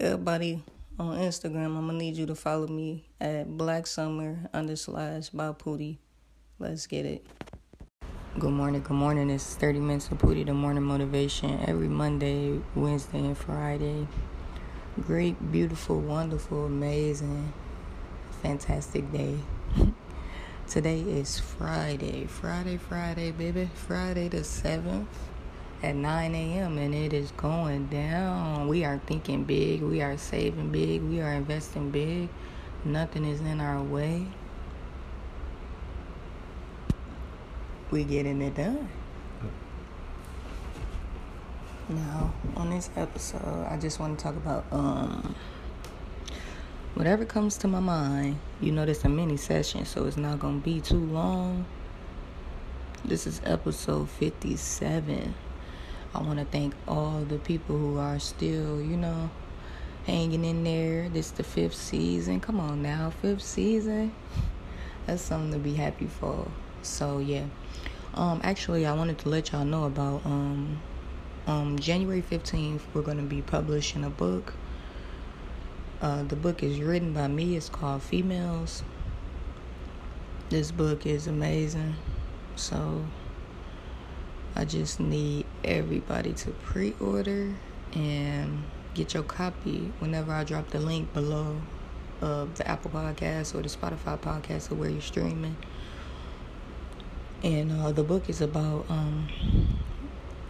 everybody on Instagram, I'm gonna need you to follow me at Black Summer under slash by Poody. Let's get it. Good morning, good morning. It's 30 minutes of Poody, the morning motivation every Monday, Wednesday, and Friday. Great, beautiful, wonderful, amazing, fantastic day. Today is Friday. Friday, Friday, baby. Friday the 7th at 9 a.m. and it is going down. We are thinking big. We are saving big. We are investing big. Nothing is in our way. We getting it done. Now, on this episode, I just want to talk about um whatever comes to my mind. You know, this a mini session, so it's not gonna be too long. This is episode 57. I want to thank all the people who are still, you know, hanging in there. This is the fifth season. Come on now, fifth season. That's something to be happy for. So yeah. Um, actually, I wanted to let y'all know about um, um, January fifteenth. We're gonna be publishing a book. Uh, the book is written by me. It's called Females. This book is amazing. So I just need everybody to pre order and get your copy whenever I drop the link below of the Apple Podcast or the Spotify podcast or where you're streaming. And uh, the book is about um,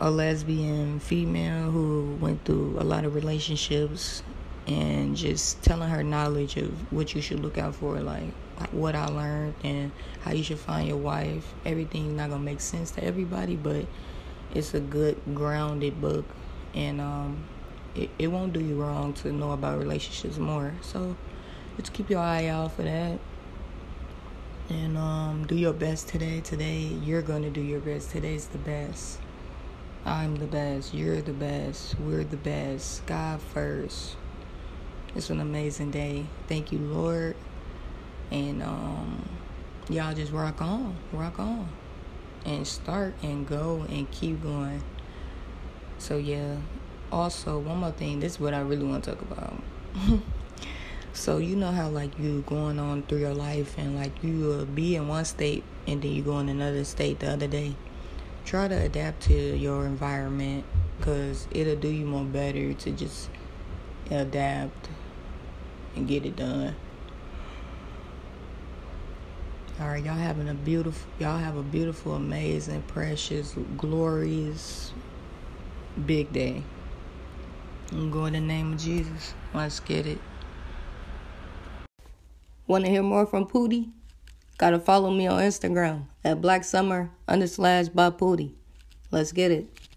a lesbian female who went through a lot of relationships and just telling her knowledge of what you should look out for, like what I learned and how you should find your wife. Everything's not gonna make sense to everybody, but it's a good grounded book, and um, it it won't do you wrong to know about relationships more. So just keep your eye out for that, and um, do your best today. Today you're gonna do your best. Today's the best. I'm the best. You're the best. We're the best. God first. It's an amazing day. Thank you, Lord. And um, y'all just rock on, rock on, and start and go and keep going. So yeah. Also, one more thing. This is what I really want to talk about. so you know how like you going on through your life and like you will be in one state and then you go in another state the other day. Try to adapt to your environment because it'll do you more better to just adapt and get it done. All right, y'all having a beautiful, y'all have a beautiful, amazing, precious, glorious, big day. I'm going in the name of Jesus. Let's get it. Want to hear more from Poody? Gotta follow me on Instagram at Black Summer under by Poody. Let's get it.